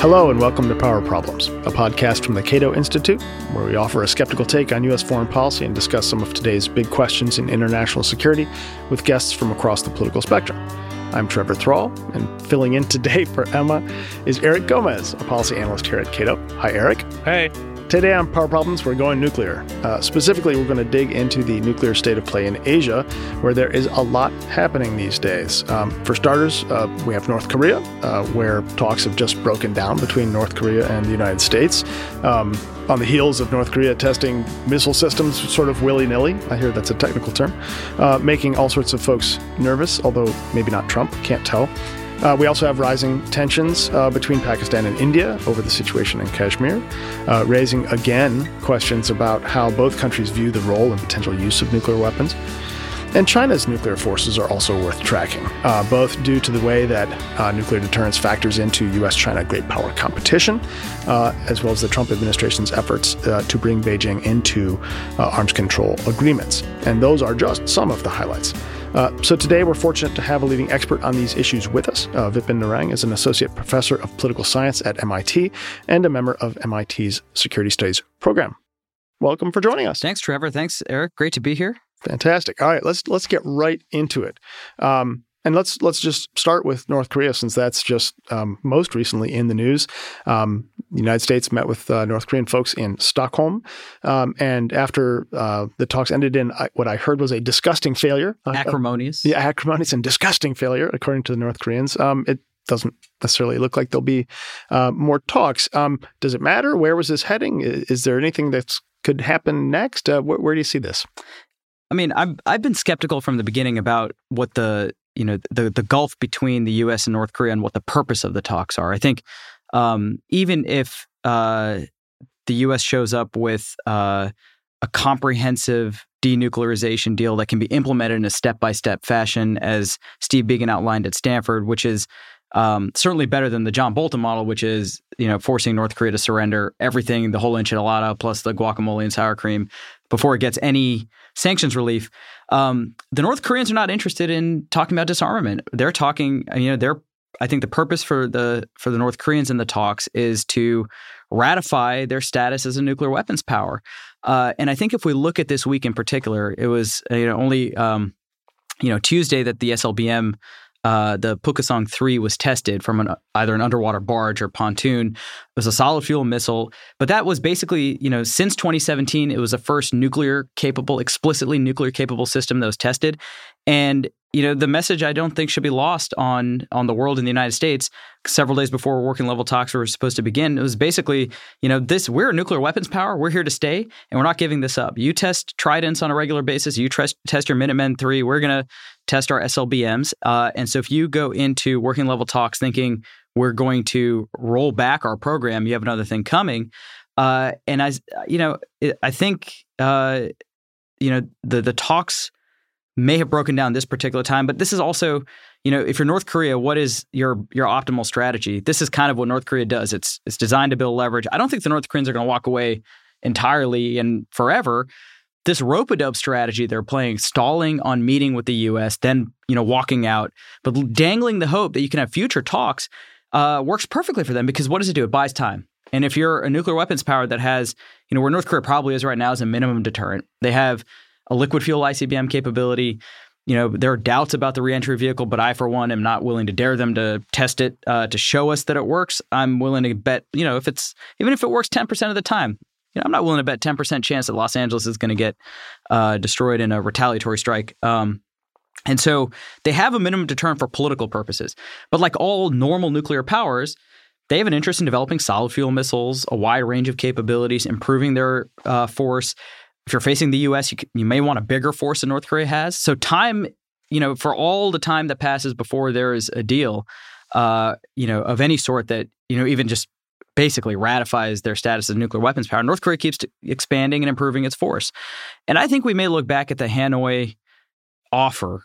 Hello, and welcome to Power Problems, a podcast from the Cato Institute, where we offer a skeptical take on U.S. foreign policy and discuss some of today's big questions in international security with guests from across the political spectrum. I'm Trevor Thrall, and filling in today for Emma is Eric Gomez, a policy analyst here at Cato. Hi, Eric. Hey. Today on Power Problems, we're going nuclear. Uh, specifically, we're going to dig into the nuclear state of play in Asia, where there is a lot happening these days. Um, for starters, uh, we have North Korea, uh, where talks have just broken down between North Korea and the United States. Um, on the heels of North Korea testing missile systems sort of willy nilly, I hear that's a technical term, uh, making all sorts of folks nervous, although maybe not Trump, can't tell. Uh, we also have rising tensions uh, between Pakistan and India over the situation in Kashmir, uh, raising again questions about how both countries view the role and potential use of nuclear weapons. And China's nuclear forces are also worth tracking, uh, both due to the way that uh, nuclear deterrence factors into U.S. China great power competition, uh, as well as the Trump administration's efforts to bring Beijing into arms control agreements. And those are just some of the highlights. Uh, so today we're fortunate to have a leading expert on these issues with us. Uh, Vipin Narang is an associate professor of political science at MIT and a member of MIT's Security Studies program. Welcome for joining us. Thanks, Trevor. Thanks, Eric. Great to be here. Fantastic. All right, let's let's get right into it. Um, and let's let's just start with North Korea since that's just um, most recently in the news. Um, the United States met with uh, North Korean folks in Stockholm, um, and after uh, the talks ended in uh, what I heard was a disgusting failure, uh, acrimonious, yeah, acrimonious and disgusting failure, according to the North Koreans. Um, it doesn't necessarily look like there'll be uh, more talks. Um, does it matter? Where was this heading? Is there anything that could happen next? Uh, wh- where do you see this? I mean, I've I've been skeptical from the beginning about what the you know the the gulf between the U.S. and North Korea and what the purpose of the talks are. I think um, even if uh, the U.S. shows up with uh, a comprehensive denuclearization deal that can be implemented in a step by step fashion, as Steve Biegun outlined at Stanford, which is um, certainly better than the John Bolton model, which is you know forcing North Korea to surrender everything, the whole enchilada plus the guacamole and sour cream before it gets any sanctions relief. Um, the North Koreans are not interested in talking about disarmament. They're talking, you know, they're I think the purpose for the for the North Koreans in the talks is to ratify their status as a nuclear weapons power. Uh, and I think if we look at this week in particular, it was you know only um, you know Tuesday that the SLBM uh, the Pukguksong 3 was tested from an, either an underwater barge or pontoon. It was a solid fuel missile, but that was basically, you know, since 2017, it was the first nuclear capable, explicitly nuclear capable system that was tested. And you know the message I don't think should be lost on on the world in the United States. Several days before working level talks were supposed to begin, it was basically you know this we're a nuclear weapons power. We're here to stay, and we're not giving this up. You test Tridents on a regular basis. You test test your Minutemen three. We're gonna test our SLBMs. Uh, and so if you go into working level talks thinking we're going to roll back our program, you have another thing coming. Uh, and I you know I think uh, you know the the talks may have broken down this particular time. But this is also, you know, if you're North Korea, what is your your optimal strategy? This is kind of what North Korea does. It's it's designed to build leverage. I don't think the North Koreans are going to walk away entirely and forever. This rope a dope strategy they're playing, stalling on meeting with the U.S., then you know walking out, but dangling the hope that you can have future talks, uh, works perfectly for them because what does it do? It buys time. And if you're a nuclear weapons power that has, you know, where North Korea probably is right now is a minimum deterrent. They have a liquid fuel ICBM capability. You know, there are doubts about the reentry vehicle, but I, for one, am not willing to dare them to test it uh, to show us that it works. I'm willing to bet, you know, if it's even if it works 10% of the time, you know, I'm not willing to bet 10% chance that Los Angeles is going to get uh, destroyed in a retaliatory strike. Um, and so they have a minimum deterrent for political purposes. But like all normal nuclear powers, they have an interest in developing solid fuel missiles, a wide range of capabilities, improving their uh, force. If you're facing the U.S., you, you may want a bigger force than North Korea has. So time, you know, for all the time that passes before there is a deal, uh, you know, of any sort that you know even just basically ratifies their status as nuclear weapons power, North Korea keeps expanding and improving its force. And I think we may look back at the Hanoi offer,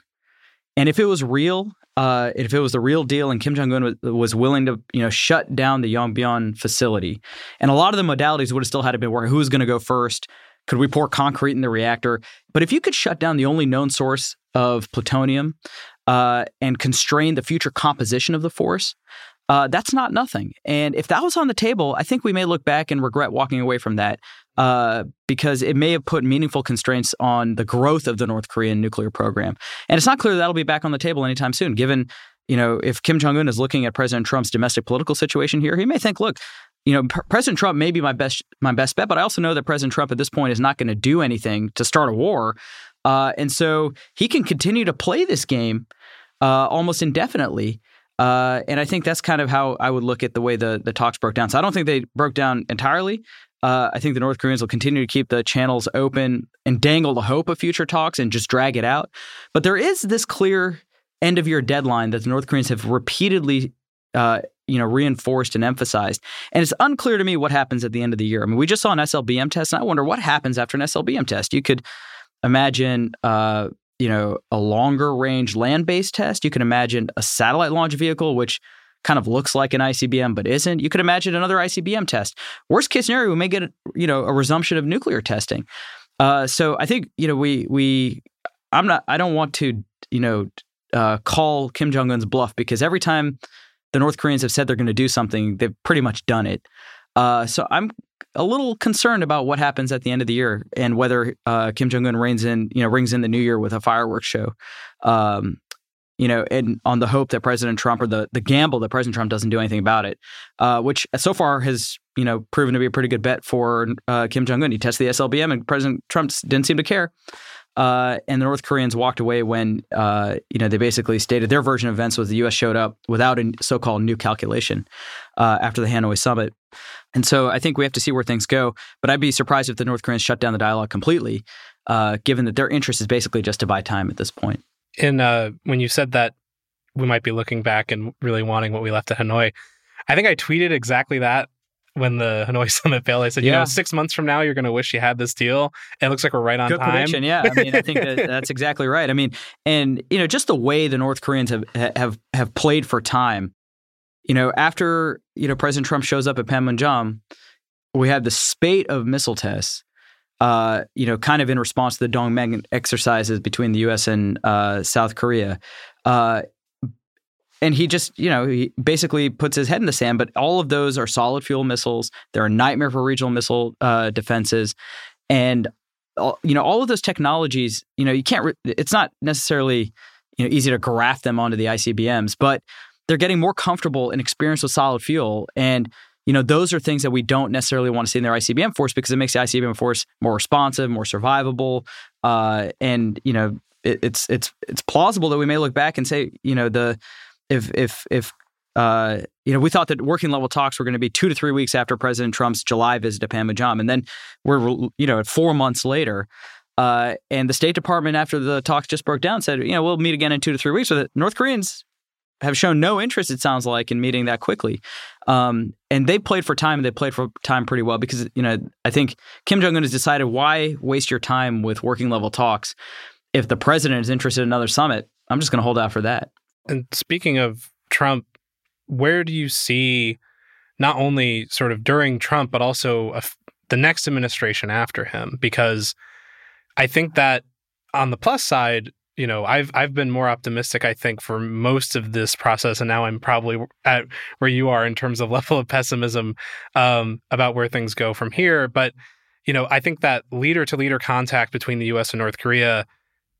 and if it was real, uh, if it was the real deal, and Kim Jong Un was, willing to, you know, shut down the Yongbyon facility, and a lot of the modalities would have still had to be working. Who was going to go first? Could we pour concrete in the reactor? But if you could shut down the only known source of plutonium uh, and constrain the future composition of the force, uh, that's not nothing. And if that was on the table, I think we may look back and regret walking away from that uh, because it may have put meaningful constraints on the growth of the North Korean nuclear program. And it's not clear that'll be back on the table anytime soon, given. You know, if Kim Jong Un is looking at President Trump's domestic political situation here, he may think, "Look, you know, P- President Trump may be my best my best bet, but I also know that President Trump at this point is not going to do anything to start a war, uh, and so he can continue to play this game uh, almost indefinitely. Uh, and I think that's kind of how I would look at the way the the talks broke down. So I don't think they broke down entirely. Uh, I think the North Koreans will continue to keep the channels open and dangle the hope of future talks and just drag it out. But there is this clear end of year deadline that the North Koreans have repeatedly uh, you know reinforced and emphasized and it's unclear to me what happens at the end of the year i mean we just saw an slbm test and i wonder what happens after an slbm test you could imagine uh, you know a longer range land-based test you can imagine a satellite launch vehicle which kind of looks like an ICBM but isn't. You could imagine another ICBM test. Worst case scenario, we may get you know a resumption of nuclear testing. Uh, so I think you know we we I'm not I don't want to you know uh, call Kim Jong Un's bluff because every time the North Koreans have said they're going to do something, they've pretty much done it. Uh, so I'm a little concerned about what happens at the end of the year and whether uh, Kim Jong Un reigns in, you know, rings in the new year with a fireworks show. Um, you know, and on the hope that President Trump or the the gamble that President Trump doesn't do anything about it, uh, which so far has you know proven to be a pretty good bet for uh, Kim Jong Un. He tested the SLBM, and President Trump didn't seem to care. Uh, and the North Koreans walked away when uh, you know they basically stated their version of events was the U.S. showed up without a so-called new calculation uh, after the Hanoi summit. And so I think we have to see where things go. But I'd be surprised if the North Koreans shut down the dialogue completely, uh, given that their interest is basically just to buy time at this point. And uh, when you said that we might be looking back and really wanting what we left at Hanoi, I think I tweeted exactly that when the Hanoi summit failed. I said, you know, six months from now, you're going to wish you had this deal. It looks like we're right on Good time. Prediction. Yeah, I mean, I think that that's exactly right. I mean, and you know, just the way the North Koreans have have have played for time. You know, after you know President Trump shows up at Panmunjom, we have the spate of missile tests. Uh, you know, kind of in response to the Dong Maeng exercises between the U.S. and uh, South Korea. Uh, and he just, you know, he basically puts his head in the sand. But all of those are solid fuel missiles. They're a nightmare for regional missile uh, defenses, and you know, all of those technologies. You know, you can't. Re- it's not necessarily you know easy to graft them onto the ICBMs, but they're getting more comfortable and experienced with solid fuel and. You know, those are things that we don't necessarily want to see in their ICBM force because it makes the ICBM force more responsive, more survivable, uh, and you know, it, it's it's it's plausible that we may look back and say, you know, the if if if uh, you know, we thought that working level talks were going to be two to three weeks after President Trump's July visit to Panmunjom, and then we're you know four months later. Uh, and the State Department, after the talks just broke down, said, you know, we'll meet again in two to three weeks. So the North Koreans have shown no interest, it sounds like, in meeting that quickly. Um, and they played for time, and they played for time pretty well because, you know, I think Kim Jong un has decided why waste your time with working level talks if the president is interested in another summit. I'm just going to hold out for that. And speaking of Trump, where do you see not only sort of during Trump, but also the next administration after him? Because I think that on the plus side, you know, I've I've been more optimistic, I think, for most of this process, and now I'm probably at where you are in terms of level of pessimism um, about where things go from here. But you know, I think that leader to leader contact between the U.S. and North Korea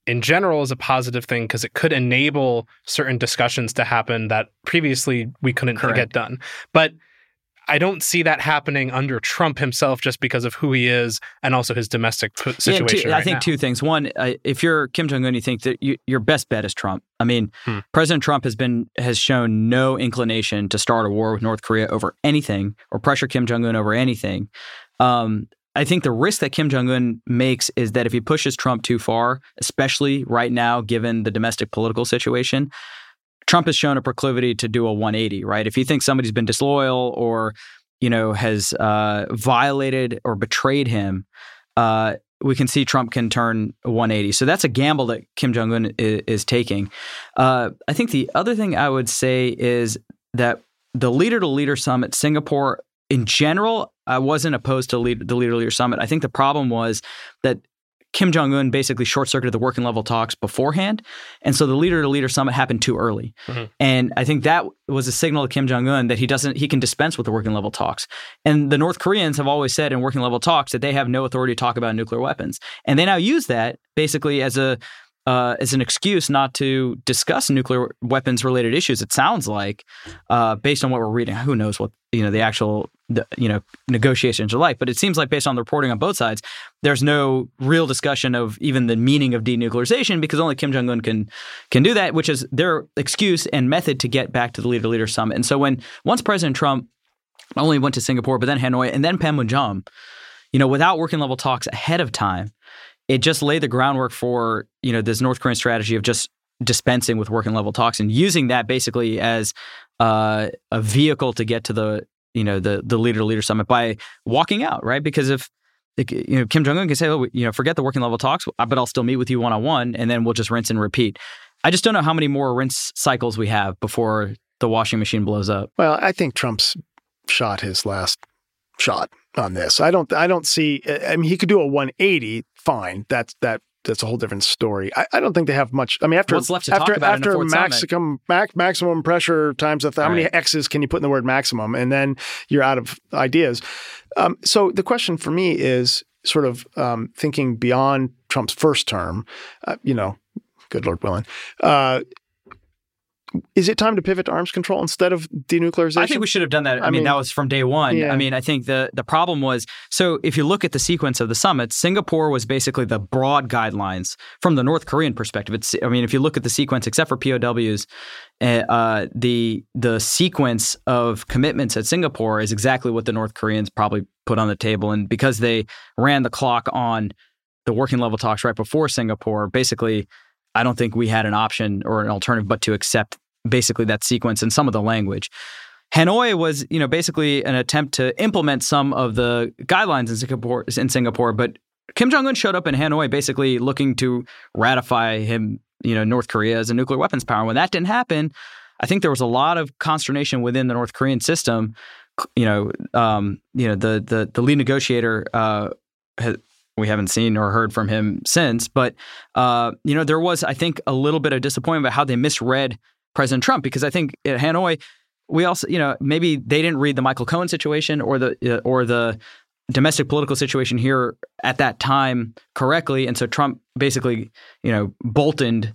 in general is a positive thing because it could enable certain discussions to happen that previously we couldn't Correct. get done. But I don't see that happening under Trump himself just because of who he is and also his domestic situation. Yeah, two, right I think now. two things. One, uh, if you're Kim Jong Un, you think that you, your best bet is Trump. I mean, hmm. President Trump has been has shown no inclination to start a war with North Korea over anything or pressure Kim Jong Un over anything. Um, I think the risk that Kim Jong un makes is that if he pushes Trump too far, especially right now, given the domestic political situation, Trump has shown a proclivity to do a 180, right? If he thinks somebody's been disloyal or, you know, has uh, violated or betrayed him, uh, we can see Trump can turn 180. So that's a gamble that Kim Jong un is, is, taking. Uh, I think the other thing I would say is that the leader to leader summit, Singapore in general, I wasn't opposed to lead, the Leader Leader Summit. I think the problem was that Kim Jong Un basically short circuited the working level talks beforehand, and so the leader to leader summit happened too early. Mm-hmm. And I think that was a signal to Kim Jong Un that he doesn't he can dispense with the working level talks. And the North Koreans have always said in working level talks that they have no authority to talk about nuclear weapons, and they now use that basically as a uh, as an excuse not to discuss nuclear weapons related issues. It sounds like, uh, based on what we're reading, who knows what you know the actual the, you know negotiations are like. But it seems like based on the reporting on both sides, there's no real discussion of even the meaning of denuclearization because only Kim Jong Un can can do that, which is their excuse and method to get back to the leader leader summit. And so when once President Trump only went to Singapore but then Hanoi and then Panmunjom, you know, without working level talks ahead of time it just laid the groundwork for you know this North Korean strategy of just dispensing with working level talks and using that basically as uh, a vehicle to get to the you know the the leader to leader summit by walking out right because if you know Kim Jong Un can say oh you know forget the working level talks but I'll still meet with you one on one and then we'll just rinse and repeat. I just don't know how many more rinse cycles we have before the washing machine blows up. Well, I think Trump's shot his last shot on this. I don't I don't see I mean he could do a 180 fine. That's that that's a whole different story. I, I, don't think they have much. I mean, after What's left to after talk about after maximum max, maximum pressure times a th- how many X's can you put in the word maximum, and then you're out of ideas. Um, so the question for me is sort of um, thinking beyond Trump's first term. Uh, you know, good Lord willing. Uh, is it time to pivot to arms control instead of denuclearization? I think we should have done that. I, I mean, mean, that was from day one. Yeah. I mean, I think the the problem was so if you look at the sequence of the summit, Singapore was basically the broad guidelines from the North Korean perspective. It's I mean, if you look at the sequence, except for POWs, eh, uh, the the sequence of commitments at Singapore is exactly what the North Koreans probably put on the table, and because they ran the clock on the working level talks right before Singapore, basically. I don't think we had an option or an alternative but to accept basically that sequence and some of the language. Hanoi was, you know, basically an attempt to implement some of the guidelines in Singapore. In Singapore, but Kim Jong Un showed up in Hanoi, basically looking to ratify him, you know, North Korea as a nuclear weapons power. When that didn't happen, I think there was a lot of consternation within the North Korean system. You know, um, you know, the the the lead negotiator. Uh, we haven't seen or heard from him since, but uh, you know, there was, I think, a little bit of disappointment about how they misread President Trump because I think at Hanoi we also you know maybe they didn't read the Michael Cohen situation or the uh, or the domestic political situation here at that time correctly, and so Trump basically you know bolted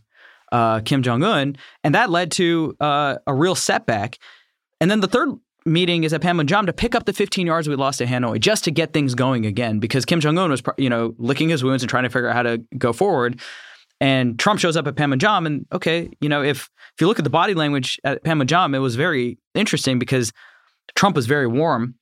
uh, Kim Jong Un, and that led to uh, a real setback. And then the third meeting is at Panmunjom to pick up the 15 yards we lost at Hanoi, just to get things going again, because Kim Jong Un was you know licking his wounds and trying to figure out how to go forward. And Trump shows up at Panmunjom, and okay, you know, if if you look at the body language at Panmunjom, it was very interesting because Trump was very warm.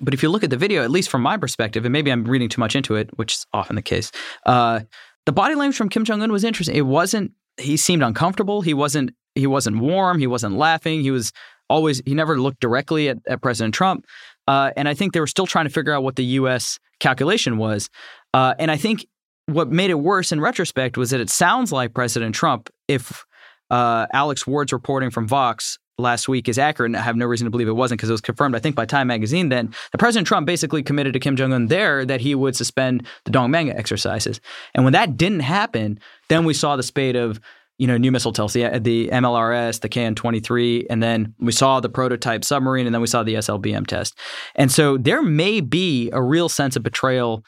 But if you look at the video, at least from my perspective, and maybe I'm reading too much into it, which is often the case, uh, the body language from Kim Jong Un was interesting. It wasn't. He seemed uncomfortable. He wasn't. He wasn't warm. He wasn't laughing. He was always. He never looked directly at, at President Trump. Uh, and I think they were still trying to figure out what the U.S. calculation was. Uh, and I think what made it worse in retrospect was that it sounds like President Trump, if uh, Alex Ward's reporting from Vox last week is accurate, and I have no reason to believe it wasn't because it was confirmed, I think, by Time Magazine then, the President Trump basically committed to Kim Jong un there that he would suspend the Dong Maeng exercises. And when that didn't happen, then we saw the spate of you know, new missile tests, the, the MLRS, the KN 23, and then we saw the prototype submarine, and then we saw the SLBM test. And so there may be a real sense of betrayal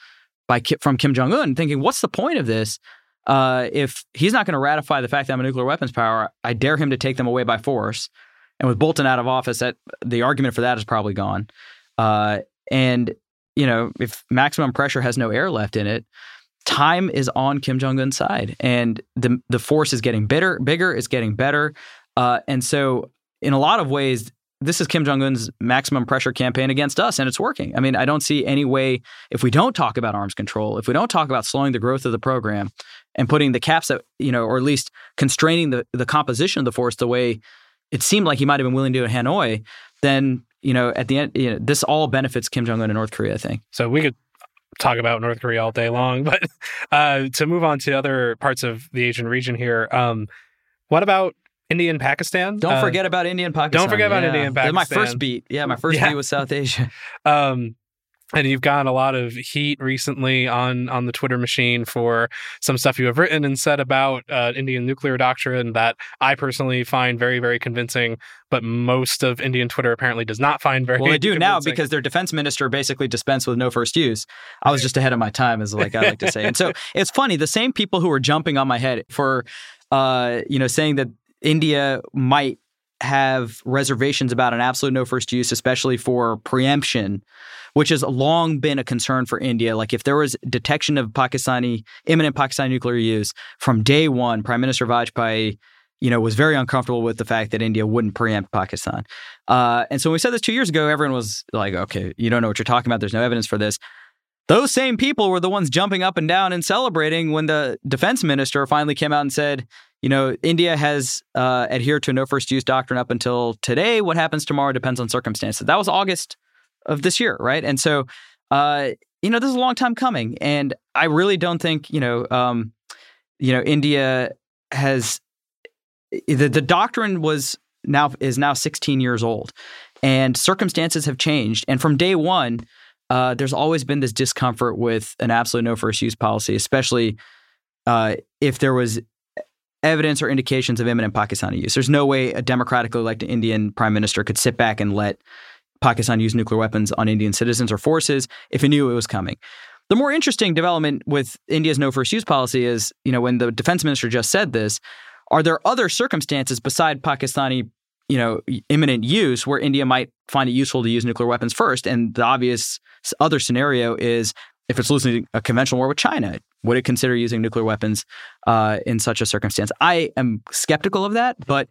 by from Kim Jong Un, thinking, "What's the point of this? Uh, if he's not going to ratify the fact that I'm a nuclear weapons power, I dare him to take them away by force." And with Bolton out of office, that the argument for that is probably gone. Uh, and you know, if maximum pressure has no air left in it, time is on Kim Jong Un's side, and the the force is getting bitter, bigger. It's getting better, uh, and so in a lot of ways, this is Kim Jong Un's maximum pressure campaign against us, and it's working. I mean, I don't see any way if we don't talk about arms control, if we don't talk about slowing the growth of the program and putting the caps that you know, or at least constraining the the composition of the force the way it seemed like he might have been willing to do in Hanoi, then you know, at the end, you know, this all benefits Kim Jong Un and North Korea. I think. So we could talk about North Korea all day long, but uh, to move on to other parts of the Asian region here, um, what about India and Pakistan. Don't uh, forget about India and Pakistan. Don't forget about yeah. India and Pakistan. My first beat. Yeah, my first yeah. beat was South Asia. Um, and you've gotten a lot of heat recently on on the Twitter machine for some stuff you have written and said about uh, Indian nuclear doctrine that I personally find very very convincing, but most of Indian Twitter apparently does not find very. Well, they do convincing. now because their defense minister basically dispensed with no first use. I was just ahead of my time, as like I like to say. And so it's funny the same people who are jumping on my head for, uh, you know, saying that India might have reservations about an absolute no first use, especially for preemption, which has long been a concern for India. Like if there was detection of Pakistani imminent Pakistani nuclear use from day one, Prime Minister Vajpayee, you know, was very uncomfortable with the fact that India wouldn't preempt Pakistan. Uh, and so when we said this two years ago, everyone was like, "Okay, you don't know what you're talking about. There's no evidence for this." Those same people were the ones jumping up and down and celebrating when the defense minister finally came out and said, you know, India has uh, adhered to a no first use doctrine up until today. What happens tomorrow depends on circumstances. That was August of this year, right? And so, uh, you know, this is a long time coming, and I really don't think, you know, um, you know, India has the the doctrine was now is now 16 years old, and circumstances have changed, and from day one. Uh, there's always been this discomfort with an absolute no first use policy, especially uh, if there was evidence or indications of imminent Pakistani use. There's no way a democratically elected Indian prime minister could sit back and let Pakistan use nuclear weapons on Indian citizens or forces if he knew it was coming. The more interesting development with India's no first use policy is, you know, when the defense minister just said this, are there other circumstances beside Pakistani, you know, imminent use where India might find it useful to use nuclear weapons first? And the obvious other scenario is if it's losing a conventional war with China, would it consider using nuclear weapons uh, in such a circumstance? I am skeptical of that, but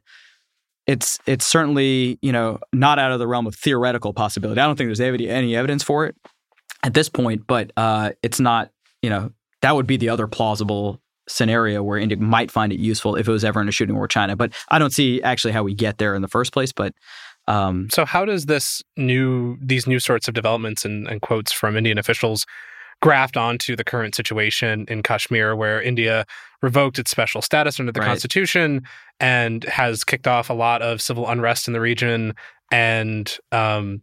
it's it's certainly you know not out of the realm of theoretical possibility. I don't think there's any, evidence for it at this point, but uh, it's not you know that would be the other plausible scenario where India might find it useful if it was ever in a shooting war with China. But I don't see actually how we get there in the first place. But um, so how does this new these new sorts of developments and, and quotes from Indian officials graft onto the current situation in Kashmir, where India revoked its special status under the right. constitution and has kicked off a lot of civil unrest in the region and um,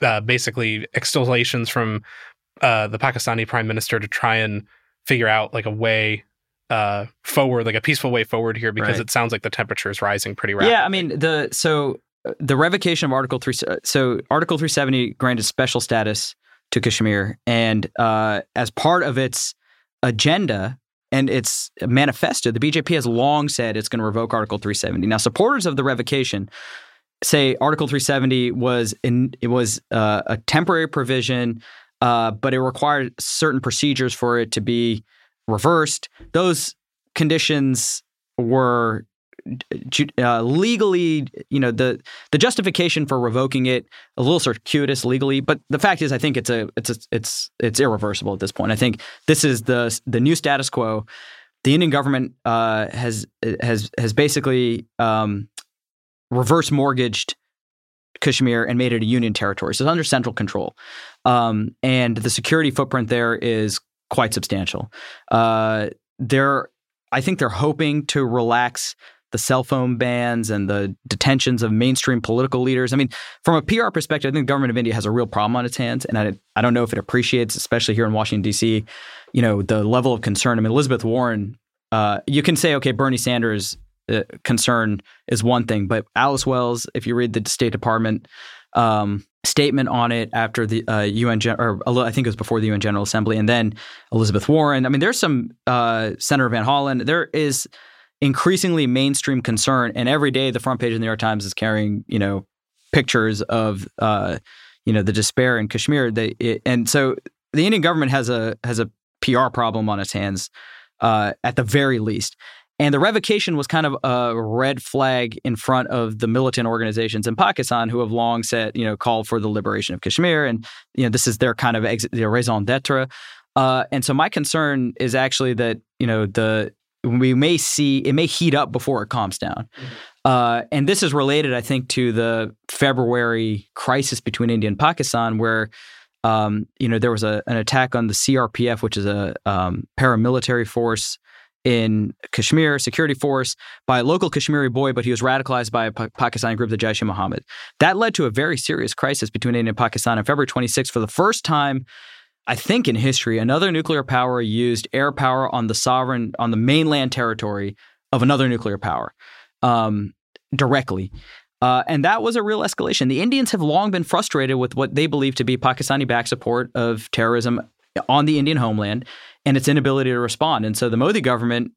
uh, basically extolations from uh, the Pakistani prime minister to try and figure out like a way uh, forward, like a peaceful way forward here, because right. it sounds like the temperature is rising pretty rapidly. Yeah, I mean the so uh, the revocation of Article three. So Article three seventy granted special status to Kashmir. And uh, as part of its agenda and its manifesto, the BJP has long said it's going to revoke Article 370. Now, supporters of the revocation say Article 370 was in, it was uh, a temporary provision, uh, but it required certain procedures for it to be reversed. Those conditions were uh, legally, you know, the the justification for revoking it a little circuitous legally, but the fact is, I think it's a it's a, it's it's irreversible at this point. I think this is the the new status quo. The Indian government uh, has has has basically um, reverse mortgaged Kashmir and made it a union territory, so it's under central control, um, and the security footprint there is quite substantial. Uh, they're I think they're hoping to relax the cell phone bans and the detentions of mainstream political leaders. I mean, from a PR perspective, I think the government of India has a real problem on its hands, and I, I don't know if it appreciates, especially here in Washington D.C., you know, the level of concern. I mean, Elizabeth Warren, uh, you can say, okay, Bernie Sanders' uh, concern is one thing, but Alice Wells, if you read the State Department um, statement on it after the uh, UN, Gen- or I think it was before the UN General Assembly, and then Elizabeth Warren. I mean, there's some uh, Senator Van Hollen. There is increasingly mainstream concern. And every day, the front page of the New York Times is carrying, you know, pictures of, uh, you know, the despair in Kashmir. They, it, and so the Indian government has a has a PR problem on its hands, uh, at the very least. And the revocation was kind of a red flag in front of the militant organizations in Pakistan who have long said, you know, called for the liberation of Kashmir. And, you know, this is their kind of ex- their raison d'etre. Uh, and so my concern is actually that, you know, the we may see it may heat up before it calms down. Mm-hmm. Uh, and this is related, I think, to the February crisis between India and Pakistan, where um, you know there was a, an attack on the CRPF, which is a um, paramilitary force in Kashmir security force by a local Kashmiri boy, but he was radicalized by a pa- Pakistani group, the Jaish e Mohammed. That led to a very serious crisis between India and Pakistan on February 26th for the first time. I think in history, another nuclear power used air power on the sovereign, on the mainland territory of another nuclear power um, directly. Uh, and that was a real escalation. The Indians have long been frustrated with what they believe to be Pakistani backed support of terrorism on the Indian homeland and its inability to respond. And so the Modi government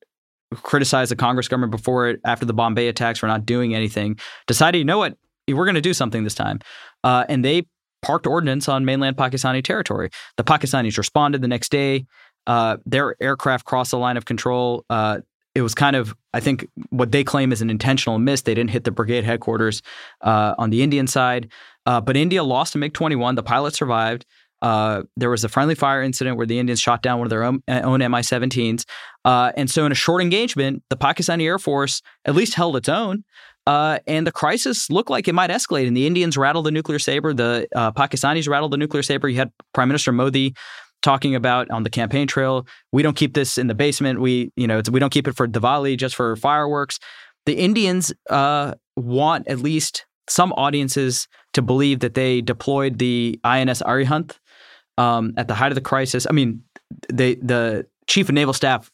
criticized the Congress government before it, after the Bombay attacks for not doing anything, decided, you know what, we're going to do something this time. Uh, and they parked ordnance on mainland Pakistani territory. The Pakistanis responded the next day. Uh, their aircraft crossed the line of control. Uh, it was kind of, I think, what they claim is an intentional miss. They didn't hit the brigade headquarters uh, on the Indian side. Uh, but India lost a MiG 21. The pilot survived. Uh, there was a friendly fire incident where the Indians shot down one of their own, own Mi 17s. Uh, and so, in a short engagement, the Pakistani Air Force at least held its own. Uh, and the crisis looked like it might escalate. And the Indians rattled the nuclear saber. The Pakistanis rattled the nuclear saber. You had Prime Minister Modi talking about on the campaign trail. We don't keep this in the basement. We, you know, we don't keep it for Diwali, just for fireworks. The Indians uh, want at least some audiences to believe that they deployed the INS Arihant um, at the height of the crisis. I mean, they, the chief of naval staff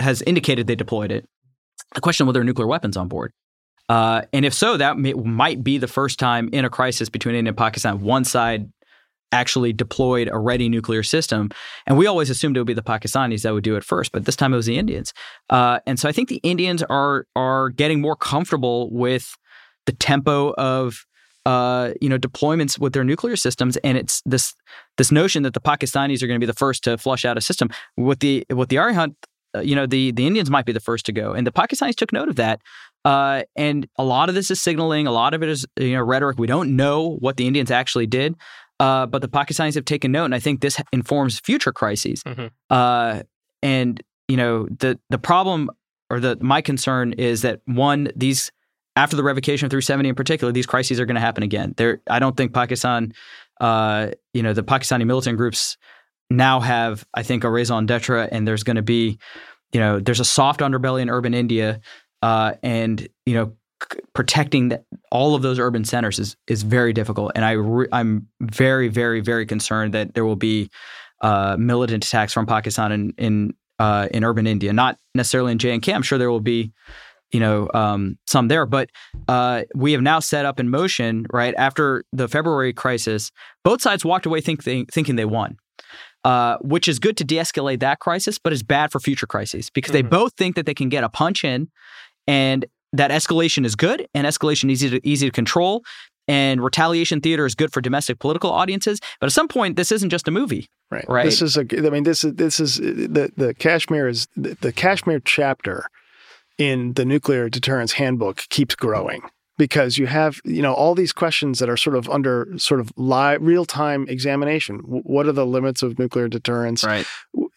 has indicated they deployed it. The question whether nuclear weapons on board. Uh, and if so, that may, might be the first time in a crisis between India and Pakistan, one side actually deployed a ready nuclear system. And we always assumed it would be the Pakistanis that would do it first, but this time it was the Indians. Uh, and so I think the Indians are are getting more comfortable with the tempo of uh, you know deployments with their nuclear systems, and it's this this notion that the Pakistanis are going to be the first to flush out a system with the with the Arihant. Uh, you know the the Indians might be the first to go, and the Pakistanis took note of that. Uh, and a lot of this is signaling. A lot of it is you know rhetoric. We don't know what the Indians actually did, uh, but the Pakistanis have taken note, and I think this informs future crises. Mm-hmm. Uh, and you know, the the problem or the my concern is that one, these after the revocation of 370 in particular, these crises are going to happen again. There, I don't think Pakistan, uh, you know, the Pakistani militant groups now have, I think, a raison d'etre, and there's going to be, you know, there's a soft underbelly in urban India, uh, and you know, protecting the, all of those urban centers is is very difficult, and I re- I'm very very very concerned that there will be uh, militant attacks from Pakistan in in uh, in urban India, not necessarily in J and K. I'm sure there will be you know um, some there, but uh, we have now set up in motion right after the February crisis. Both sides walked away think they, thinking they won. Uh, which is good to de-escalate that crisis, but is bad for future crises because mm-hmm. they both think that they can get a punch in and that escalation is good and escalation easy to easy to control and retaliation theater is good for domestic political audiences but at some point this isn't just a movie right. right? This is a i mean this is this is uh, the the kashmir is the, the kashmir chapter in the nuclear deterrence handbook keeps growing because you have you know all these questions that are sort of under sort of live real-time examination what are the limits of nuclear deterrence right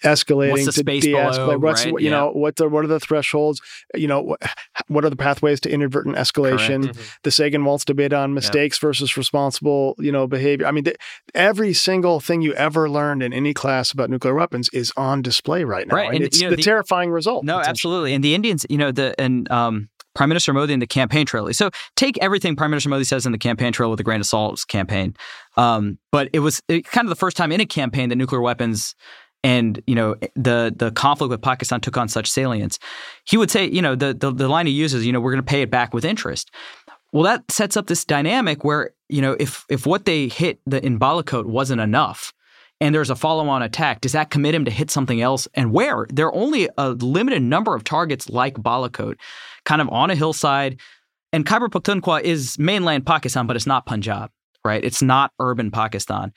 escalating What's the to space de-escalate below, what's right? you Yeah. know what the what are the thresholds you know what, what are the pathways to inadvertent escalation Correct. Mhm. the Sagan Waltz debate on mistakes versus responsible you know behavior i mean th- every single thing you ever learned in any class about nuclear weapons is on display right now Right, and, and, it's you know, the, the- terrifying result No, absolutely. And the Indians, you know, the and um, Prime Minister Modi in the campaign trail. So take everything Prime Minister Modi says in the campaign trail with a grain of salt campaign. Um, but it was it, kind of the first time in a campaign that nuclear weapons and you know the the conflict with Pakistan took on such salience. He would say, you know, the the, the line he uses, you know, we're going to pay it back with interest. Well, that sets up this dynamic where you know if if what they hit the, in Balakot wasn't enough, and there's a follow-on attack, does that commit him to hit something else? And where? There are only a limited number of targets like Balakot, kind of on a hillside. And Khyber Pakhtunkhwa is mainland Pakistan, but it's not Punjab, right? It's not urban Pakistan.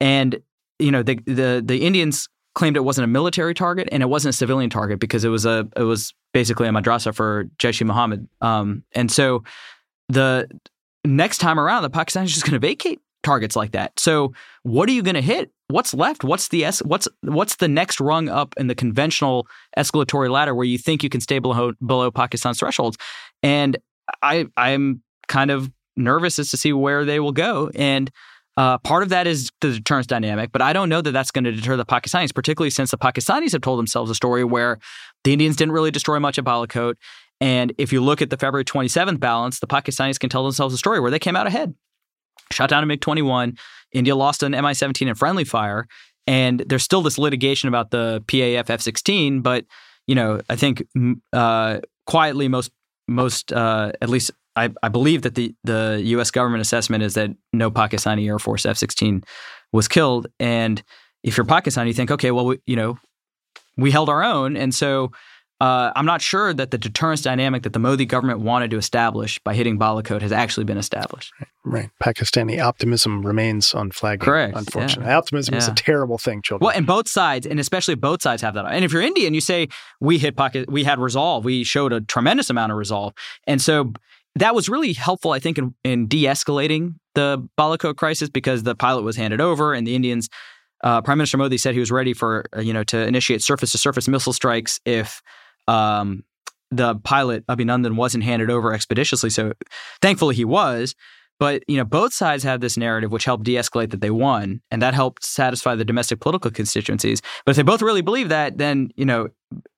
And you know the the the Indians claimed it wasn't a military target and it wasn't a civilian target because it was a it was basically a madrasa for Jaish Muhammad. Um, and so the next time around, the Pakistanis just going to vacate targets like that. So what are you going to hit? What's left? What's the es- what's what's the next rung up in the conventional escalatory ladder where you think you can stay below below Pakistan's thresholds? And I I'm kind of nervous as to see where they will go. And Uh, part of that is the deterrence dynamic, but I don't know that that's going to deter the Pakistanis, particularly since the Pakistanis have told themselves a story where the Indians didn't really destroy much at Balakot. And if you look at the February 27th balance, the Pakistanis can tell themselves a story where they came out ahead. Shot down a MiG 21. India lost an Mi 17 in friendly fire. And there's still this litigation about the PAF F 16. But, you know, I think uh, quietly, most, most uh, at least I, I, believe that the, the U.S. government assessment is that no Pakistani Air Force F 16 was killed. And if you're Pakistan, you think, okay, well, we, you know, we held our own. And so uh, I'm not sure that the deterrence dynamic that the Modi government wanted to establish by hitting Balakot has actually been established. Right. right. Pakistani optimism remains unflagging. Correct. Unfortunately. Yeah. Optimism yeah. is a terrible thing, children. Well, and both sides, and especially both sides have that. And if you're Indian, you say, we hit pocket, we had resolve. We showed a tremendous amount of resolve. And so that was really helpful, I think, in, in de escalating the Balakot crisis because the pilot was handed over and the Indians. Uh, Prime Minister Modi said he was ready for uh, you know to initiate surface to surface missile strikes if um, the pilot Abhinandan wasn't handed over expeditiously. So thankfully he was. But you know, both sides have this narrative which helped de-escalate that they won, and that helped satisfy the domestic political constituencies. But if they both really believe that, then you know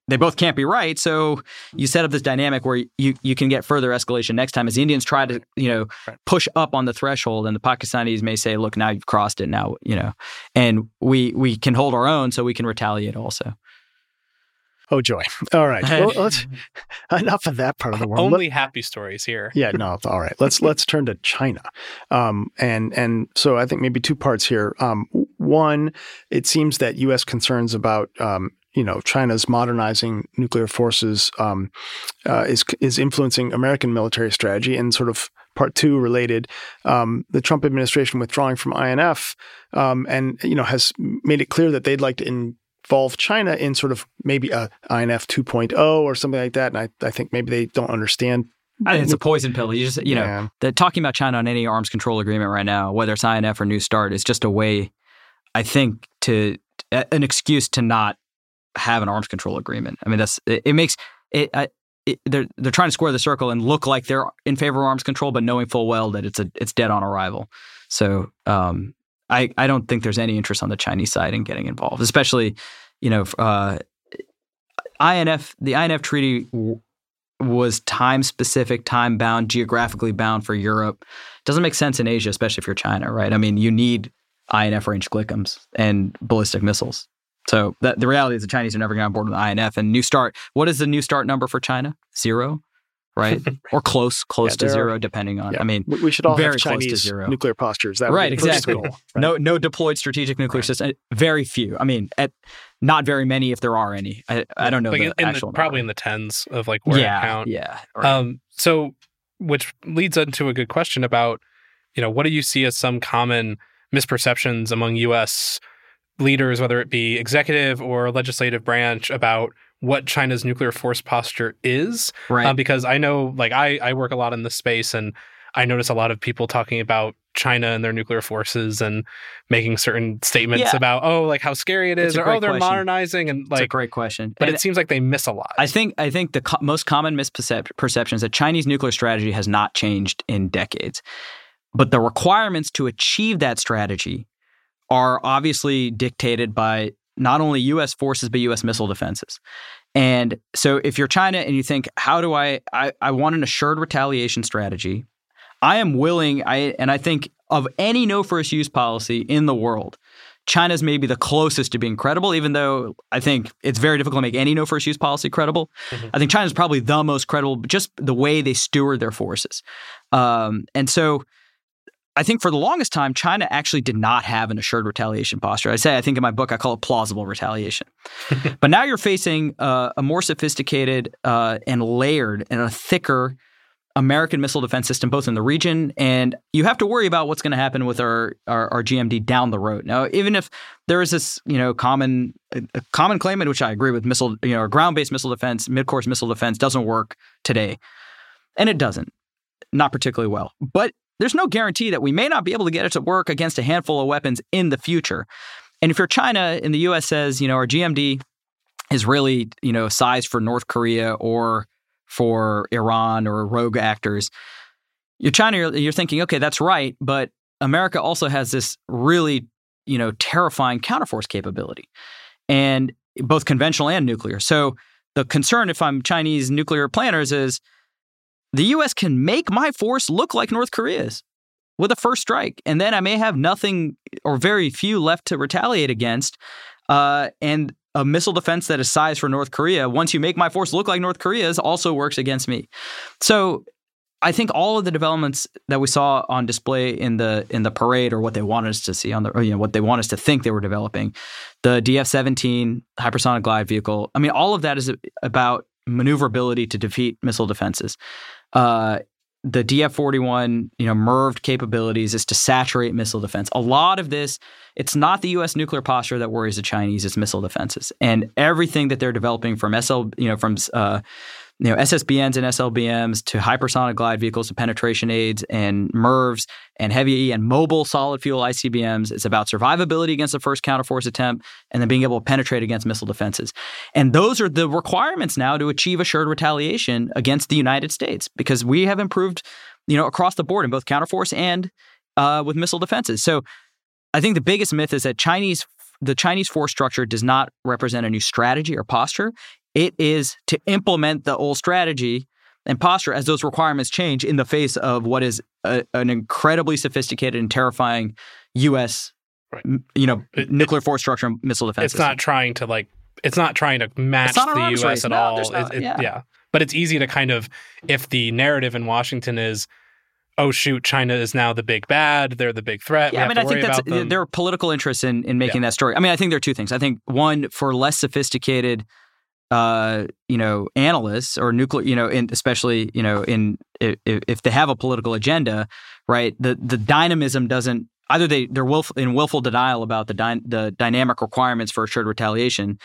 they both can't be right. So you set up this dynamic where you you can get further escalation next time as the Indians try to you know push up on the threshold, and the Pakistanis may say, "Look, now you've crossed it. Now you know," and we we can hold our own, so we can retaliate also. Oh joy! All right, well, let's enough of that part of the world. Only Let, happy stories here. Yeah, no. All right, let's let's turn to China, um, and and so I think maybe two parts here. Um, one, it seems that U.S. concerns about um, you know China's modernizing nuclear forces um, uh, is is influencing American military strategy, and sort of part two related, um, the Trump administration withdrawing from INF, um, and you know has made it clear that they'd like to in, involve China in sort of maybe a INF 2.0 or something like that. And I, I think maybe they don't understand. It's a poison pill. You just, you yeah. know, the, talking about China on any arms control agreement right now, whether it's INF or New START, is just a way, I think, to an excuse to not have an arms control agreement. I mean, that's it, it makes it, I, it, they're they're trying to square the circle and look like they're in favor of arms control, but knowing full well that it's a it's dead on arrival. So um, I I don't think there's any interest on the Chinese side in getting involved, especially you know, uh, INF, the INF treaty was time specific, time bound, geographically bound for Europe. Doesn't make sense in Asia, especially if you're China, right? I mean, you need INF range GLICMs and ballistic missiles. So that, the reality is the Chinese are never going to on board with INF. And New START, what is the New START number for China? Zero? Right? or close, close yeah, to zero, are, depending on. Yeah. I mean, we should all very have Chinese nuclear postures. That right, exactly. Goal, right? No, no deployed strategic nuclear right. system. Very few. I mean, at not very many, if there are any. I, I don't know like the in actual. The, probably in the tens of like where yeah, count. Yeah. Right. Um. So, which leads into a good question about, you know, what do you see as some common misperceptions among U.S. leaders, whether it be executive or legislative branch, about what China's nuclear force posture is. Right. Uh, because I know, like, I, I work a lot in this space and I notice a lot of people talking about China and their nuclear forces and making certain statements yeah. about, oh, like how scary it is, or oh, they're question. modernizing, and like, it's a great question. But and it seems like they miss a lot. I think I think the co- most common misperception is that Chinese nuclear strategy has not changed in decades, but the requirements to achieve that strategy are obviously dictated by not only US forces, but US missile defenses. And so if you're China and you think, how do I, I, I want an assured retaliation strategy, I am willing, I and I think of any no first use policy in the world, China's maybe the closest to being credible, even though I think it's very difficult to make any no first use policy credible. Mm-hmm. I think China's probably the most credible, just the way they steward their forces. Um, and so I think for the longest time, China actually did not have an assured retaliation posture. I say, I think in my book, I call it plausible retaliation. but now you're facing uh, a more sophisticated uh, and layered and a thicker American missile defense system, both in the region and you have to worry about what's going to happen with our, our, our GMD down the road. Now, even if there is this you know common a common claim in which I agree with missile you know ground based missile defense, mid course missile defense doesn't work today, and it doesn't, not particularly well. But there's no guarantee that we may not be able to get it to work against a handful of weapons in the future. And if you're China and the US says, you know, our GMD is really, you know, sized for North Korea or for Iran or rogue actors, you're China, you're thinking, okay, that's right, but America also has this really, you know, terrifying counterforce capability, and both conventional and nuclear. So the concern, if I'm Chinese nuclear planners, is the U.S. can make my force look like North Korea's with a first strike, and then I may have nothing or very few left to retaliate against. Uh, and a missile defense that is sized for North Korea, once you make my force look like North Korea's, also works against me. So I think all of the developments that we saw on display in the in the parade, or what they wanted us to see on the, or, you know, what they want us to think they were developing, the DF-17 hypersonic glide vehicle. I mean, all of that is about maneuverability to defeat missile defenses. Uh, the DF-41, you know, MIRVed capabilities is to saturate missile defense. A lot of this, it's not the U.S. nuclear posture that worries the Chinese; it's missile defenses, and everything that they're developing from SL, you know, from uh, you know, SSBNs and SLBMs to hypersonic glide vehicles to penetration aids and MIRVs and heavy and mobile solid fuel ICBMs. It's about survivability against the first counterforce attempt and then being able to penetrate against missile defenses. And those are the requirements now to achieve assured retaliation against the United States because we have improved, you know, across the board in both counterforce and uh, with missile defenses. So I think the biggest myth is that Chinese the Chinese force structure does not represent a new strategy or posture. It is to implement the old strategy and posture as those requirements change in the face of what is a, an incredibly sophisticated and terrifying U.S. Right. you know it, nuclear force structure and missile defense. It's system. not trying to like. It's not trying to match the U.S. Race. at no, all. Not, it, yeah. yeah, but it's easy to kind of if the narrative in Washington is oh shoot, China is now the big bad. They're the big threat. Yeah, I mean, I think that's there are political interests in in making yeah. that story. I mean, I think there are two things. I think one for less sophisticated uh, you know, analysts or nuclear, you know, in, especially, you know, in if, if they have a political agenda, right? The the dynamism doesn't either they they're willful, in willful denial about the dy- the dynamic requirements for assured retaliation,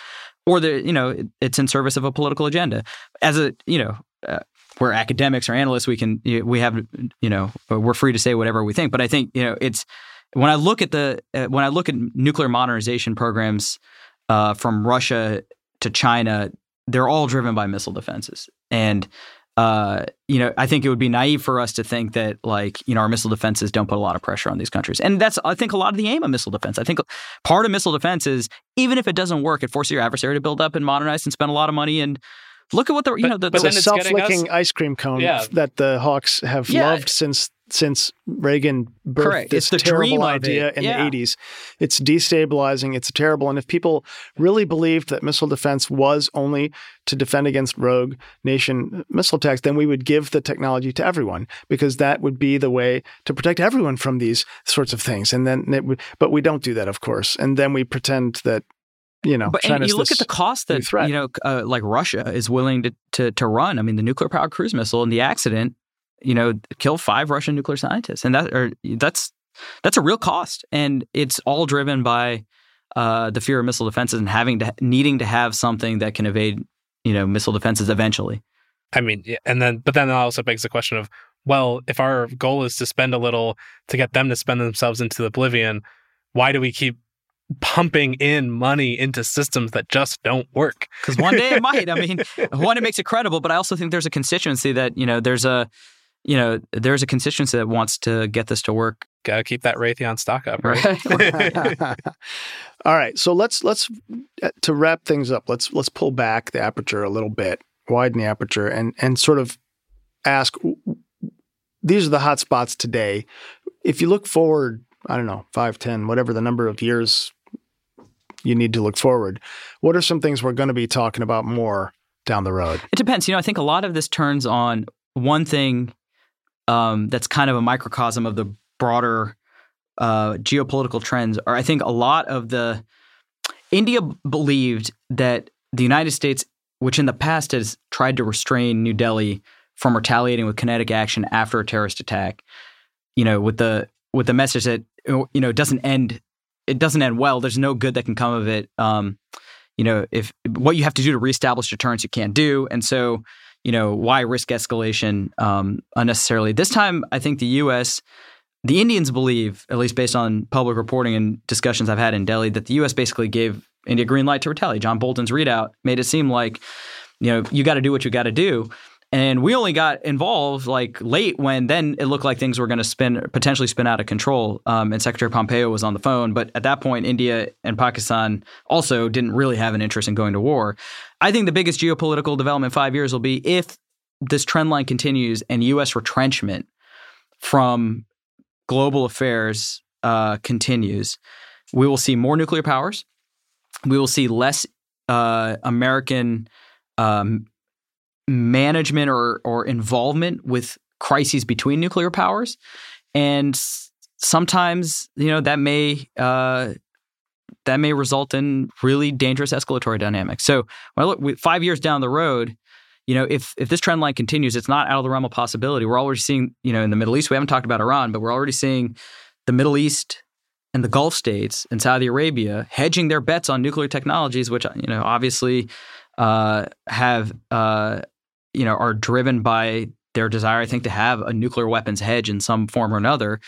or the you know it's in service of a political agenda. As a you know. Uh, we're academics or analysts. We can we have you know we're free to say whatever we think. But I think you know it's when I look at the uh, when I look at nuclear modernization programs uh, from Russia to China, they're all driven by missile defenses. And uh, you know, I think it would be naive for us to think that like, you know, our missile defenses don't put a lot of pressure on these countries. And that's I think a lot of the aim of missile defense. I think part of missile defense is even if it doesn't work, it forces your adversary to build up and modernize and spend a lot of money and Look at what the you but, know the, the self-licking ice cream cone yeah. that the Hawks have yeah. loved since since Reagan birthed Correct. this terrible idea in yeah. the 80s. It's destabilizing. It's terrible. And if people really believed that missile defense was only to defend against rogue nation missile attacks, then we would give the technology to everyone because that would be the way to protect everyone from these sorts of things. And then it would, but we don't do that, of course. And then we pretend that you know, but China's you look at the cost that you know, uh, like Russia is willing to, to to run. I mean, the nuclear powered cruise missile and the accident, you know, kill five Russian nuclear scientists, and that or that's that's a real cost, and it's all driven by uh, the fear of missile defenses and having to needing to have something that can evade, you know, missile defenses eventually. I mean, and then but then that also begs the question of, well, if our goal is to spend a little to get them to spend themselves into oblivion, why do we keep pumping in money into systems that just don't work. Because one day it might. I mean, one, it makes it credible, but I also think there's a constituency that, you know, there's a, you know, there's a constituency that wants to get this to work. Got to keep that Raytheon stock up, right? right. All right. So let's, let's, uh, to wrap things up, let's, let's pull back the aperture a little bit, widen the aperture and, and sort of ask, these are the hot spots today. If you look forward I don't know, five, ten, whatever the number of years you need to look forward. What are some things we're going to be talking about more down the road? It depends. You know, I think a lot of this turns on one thing um, that's kind of a microcosm of the broader uh, geopolitical trends. Or I think a lot of the India believed that the United States, which in the past has tried to restrain New Delhi from retaliating with kinetic action after a terrorist attack, you know, with the with the message that you know doesn't end it doesn't end well. There's no good that can come of it. Um, you know, if what you have to do to reestablish deterrence, you can't do, and so you know why risk escalation um, unnecessarily. This time, I think the U.S. The Indians believe, at least based on public reporting and discussions I've had in Delhi, that the U.S. basically gave India green light to retaliate. John Bolton's readout made it seem like, you know, you got to do what you got to do. And we only got involved like late when then it looked like things were going to spin potentially spin out of control. Um, and Secretary Pompeo was on the phone, but at that point, India and Pakistan also didn't really have an interest in going to war. I think the biggest geopolitical development five years will be if this trend line continues and U.S. retrenchment from global affairs uh, continues. We will see more nuclear powers. We will see less uh, American um, management or or involvement with crises between nuclear powers, and sometimes you know that may uh, that may result in really dangerous escalatory dynamics. So when I look five years down the road, you know, if if this trend line continues, it's not out of the realm of possibility. We're already seeing, you know, in the Middle East, we haven't talked about Iran, but we're already seeing the Middle East and the Gulf states and Saudi Arabia hedging their bets on nuclear technologies, which you know obviously uh, have uh, you know are driven by their desire, I think, to have a nuclear weapons hedge in some form or another.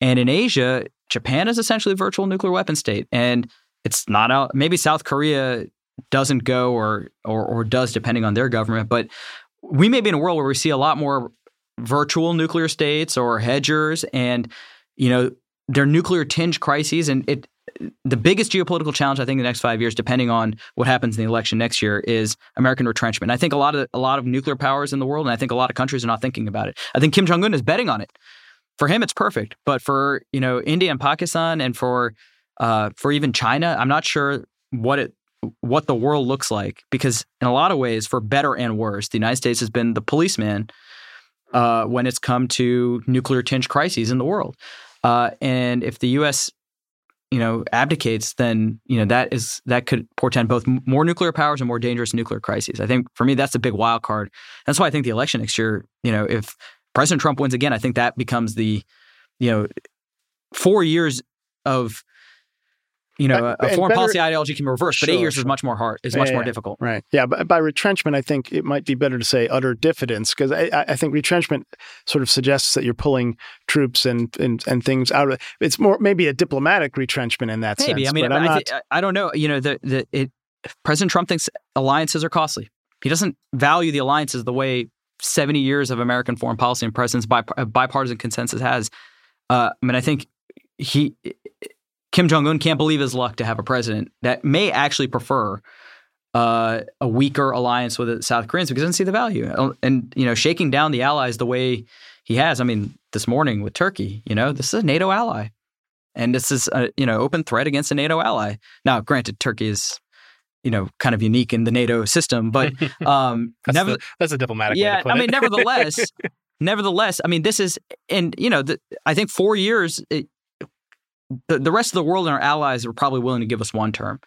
And in Asia, Japan is essentially a virtual nuclear weapon state, and it's not out. Maybe South Korea doesn't go or or or does depending on their government, but we may be in a world where we see a lot more virtual nuclear states or hedgers and you know their nuclear tinge crises and it the biggest geopolitical challenge I think in the next five years, depending on what happens in the election next year, is American retrenchment. I think a lot of a lot of nuclear powers in the world, and I think a lot of countries are not thinking about it. I think Kim Jong Un is betting on it. For him, it's perfect, but for you know India and Pakistan, and for uh, for even China, I'm not sure what it what the world looks like because in a lot of ways, for better and worse, the United States has been the policeman uh, when it's come to nuclear tinge crises in the world. Uh, and if the U.S. you know abdicates, then you know that is that could portend both more nuclear powers and more dangerous nuclear crises. I think for me that's a big wild card. That's why I think the election next year, you know, if President Trump wins again, I think that becomes the you know four years of you know, a foreign better, policy ideology can be reversed, but eight years sure. is much more hard. Is much yeah, more yeah. difficult. Right. Yeah. But by retrenchment, I think it might be better to say utter diffidence because I, I, think retrenchment sort of suggests that you're pulling troops and and, and things out of it. It's more maybe a diplomatic retrenchment in that sense. maybe. sense. I mean, I, not... I, don't know. You know, the the it, President Trump thinks alliances are costly. He doesn't value the alliances the way 70 years of American foreign policy and president's bipartisan consensus has. Uh, I mean, I think he Kim Jong Un can't believe his luck to have a president that may actually prefer uh, a weaker alliance with the South Koreans because he doesn't see the value. And you know, shaking down the allies the way he has. I mean, this morning with Turkey, you know, this is a NATO ally, and this is a you know open threat against a NATO ally. Now, granted, Turkey is you know kind of unique in the NATO system, but um, that's, never, the, that's a diplomatic. Yeah, I mean, nevertheless. nevertheless, I mean, this is, and you know, the, I think four years. It, the, the rest of the world and our allies are probably willing to give us one term,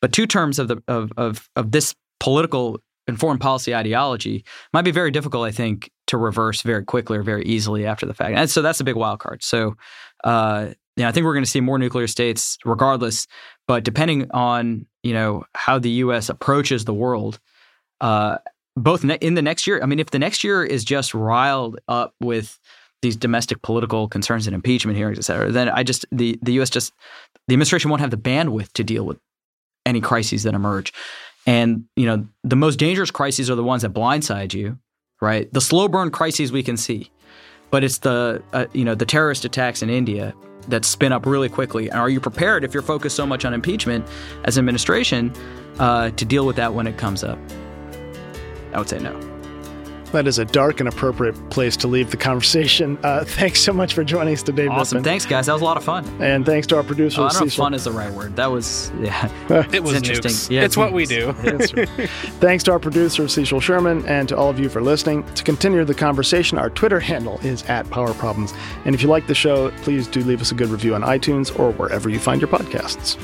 but two terms of the of of, of this political and foreign policy ideology might be very difficult, I think, to reverse very quickly or very easily after the fact. And so that's a big wild card. So, uh, you know, I think we're going to see more nuclear states regardless, but depending on you know how the U.S. approaches the world. Uh, both ne- in the next year, I mean, if the next year is just riled up with these domestic political concerns and impeachment hearings, et cetera, then I just the the U.S. just the administration won't have the bandwidth to deal with any crises that emerge. And you know, the most dangerous crises are the ones that blindside you, right? The slow burn crises we can see, but it's the uh, you know the terrorist attacks in India that spin up really quickly. And are you prepared if you're focused so much on impeachment as administration uh, to deal with that when it comes up? I would say no. That is a dark and appropriate place to leave the conversation. Uh, thanks so much for joining us today, Awesome. Thanks, guys. That was a lot of fun. And thanks to our producer, oh, I don't know if fun is the right word. That was, yeah. it was interesting. Nukes. Yeah, it's, it's what we do. thanks to our producer, Cecil Sherman, and to all of you for listening. To continue the conversation, our Twitter handle is at Power Problems. And if you like the show, please do leave us a good review on iTunes or wherever you find your podcasts.